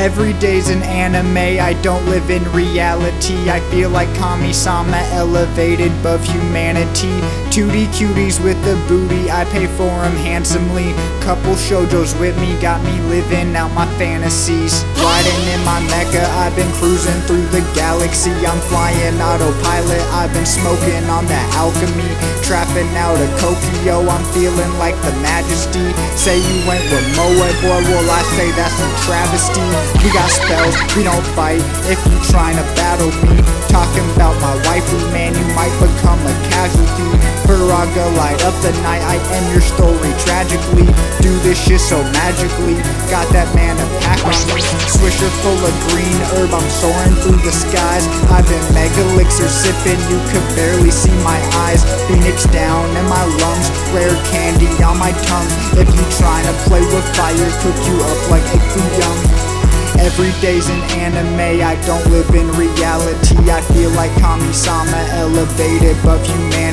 Every day's an anime, I don't live in reality. I feel like Kami-sama elevated above humanity. 2D cuties with the booty, I pay for 'em handsomely. Couple shoujos with me, got me living out my fantasies. Riding in my mecha, I've been cruising through the galaxy. I'm flying autopilot, I've been smoking on that alchemy. Trapping out of Kokyo, I'm feeling like the majesty. Say you went with Moe, boy, well I say that's a travesty. We got spells, we don't fight if you trying to battle me. Talking about my Light up the night, I end your story tragically. Do this shit so magically, got that mana pack on me. Swisher full of green herb, I'm soaring through the skies. I've been Megalixir sipping, you could barely see my eyes. Phoenix down in my lungs, rare candy on my tongue. If you trying to play with fire, cook you up like a young. Every day's an anime, I don't live in reality. I feel like Kami-sama elevated above humanity.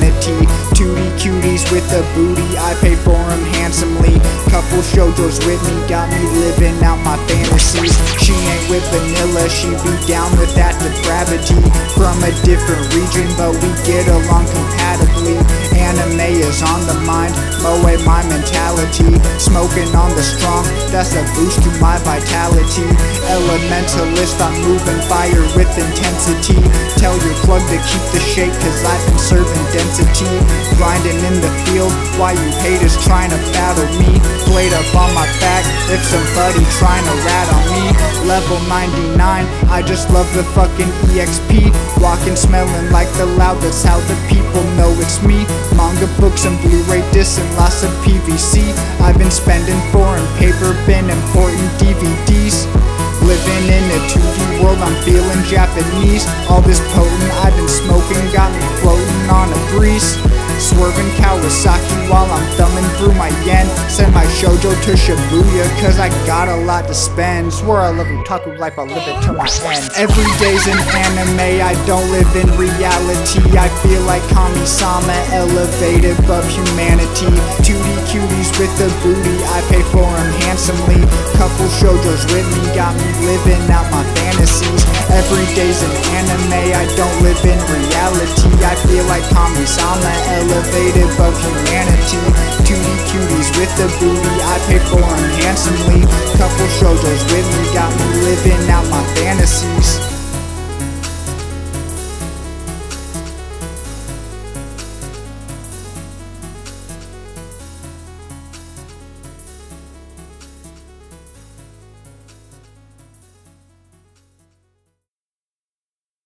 2D cuties with a booty, I pay for 'em handsomely. Couple shoujos with me, got me living out my fantasies. She ain't with vanilla, she be down with that depravity. From a different region, but we get along compatibly. Anime is on the mind, moe my mentality. Smoking on the strong, that's a boost to my vitality. Elementalist, I'm moving fire with intensity. Tell your plug to keep the shape, cause I've been serving density. Grinding in the field, while you haters trying to battle me. Blade up on my back, if somebody trying to rat on me. Level 99, I just love the fucking EXP. Walking smelling like the loud, that's how the people know it's me. Manga books and Blu-ray discs and lots of PVC. I've been spending foreign paper, been importing DVDs. Living in a 2D world, I'm feeling Japanese. All this potent I've been smoking got me floating on a breeze. Swerving Kawasaki while I'm thumbing through my yen. Send my shoujo to Shibuya, cause I got a lot to spend. Swear I love otaku life, I'll live it to my end. Every day's an anime, I don't live in reality. I feel like Kami-sama elevated above humanity. 2D cuties with the booty, I pay for for 'em handsomely. Couple shoujos with me, got me living out my fantasies. Every day's an anime, I don't live in reality. I feel like Kami-sama elevated above humanity. 2D cuties with the booty,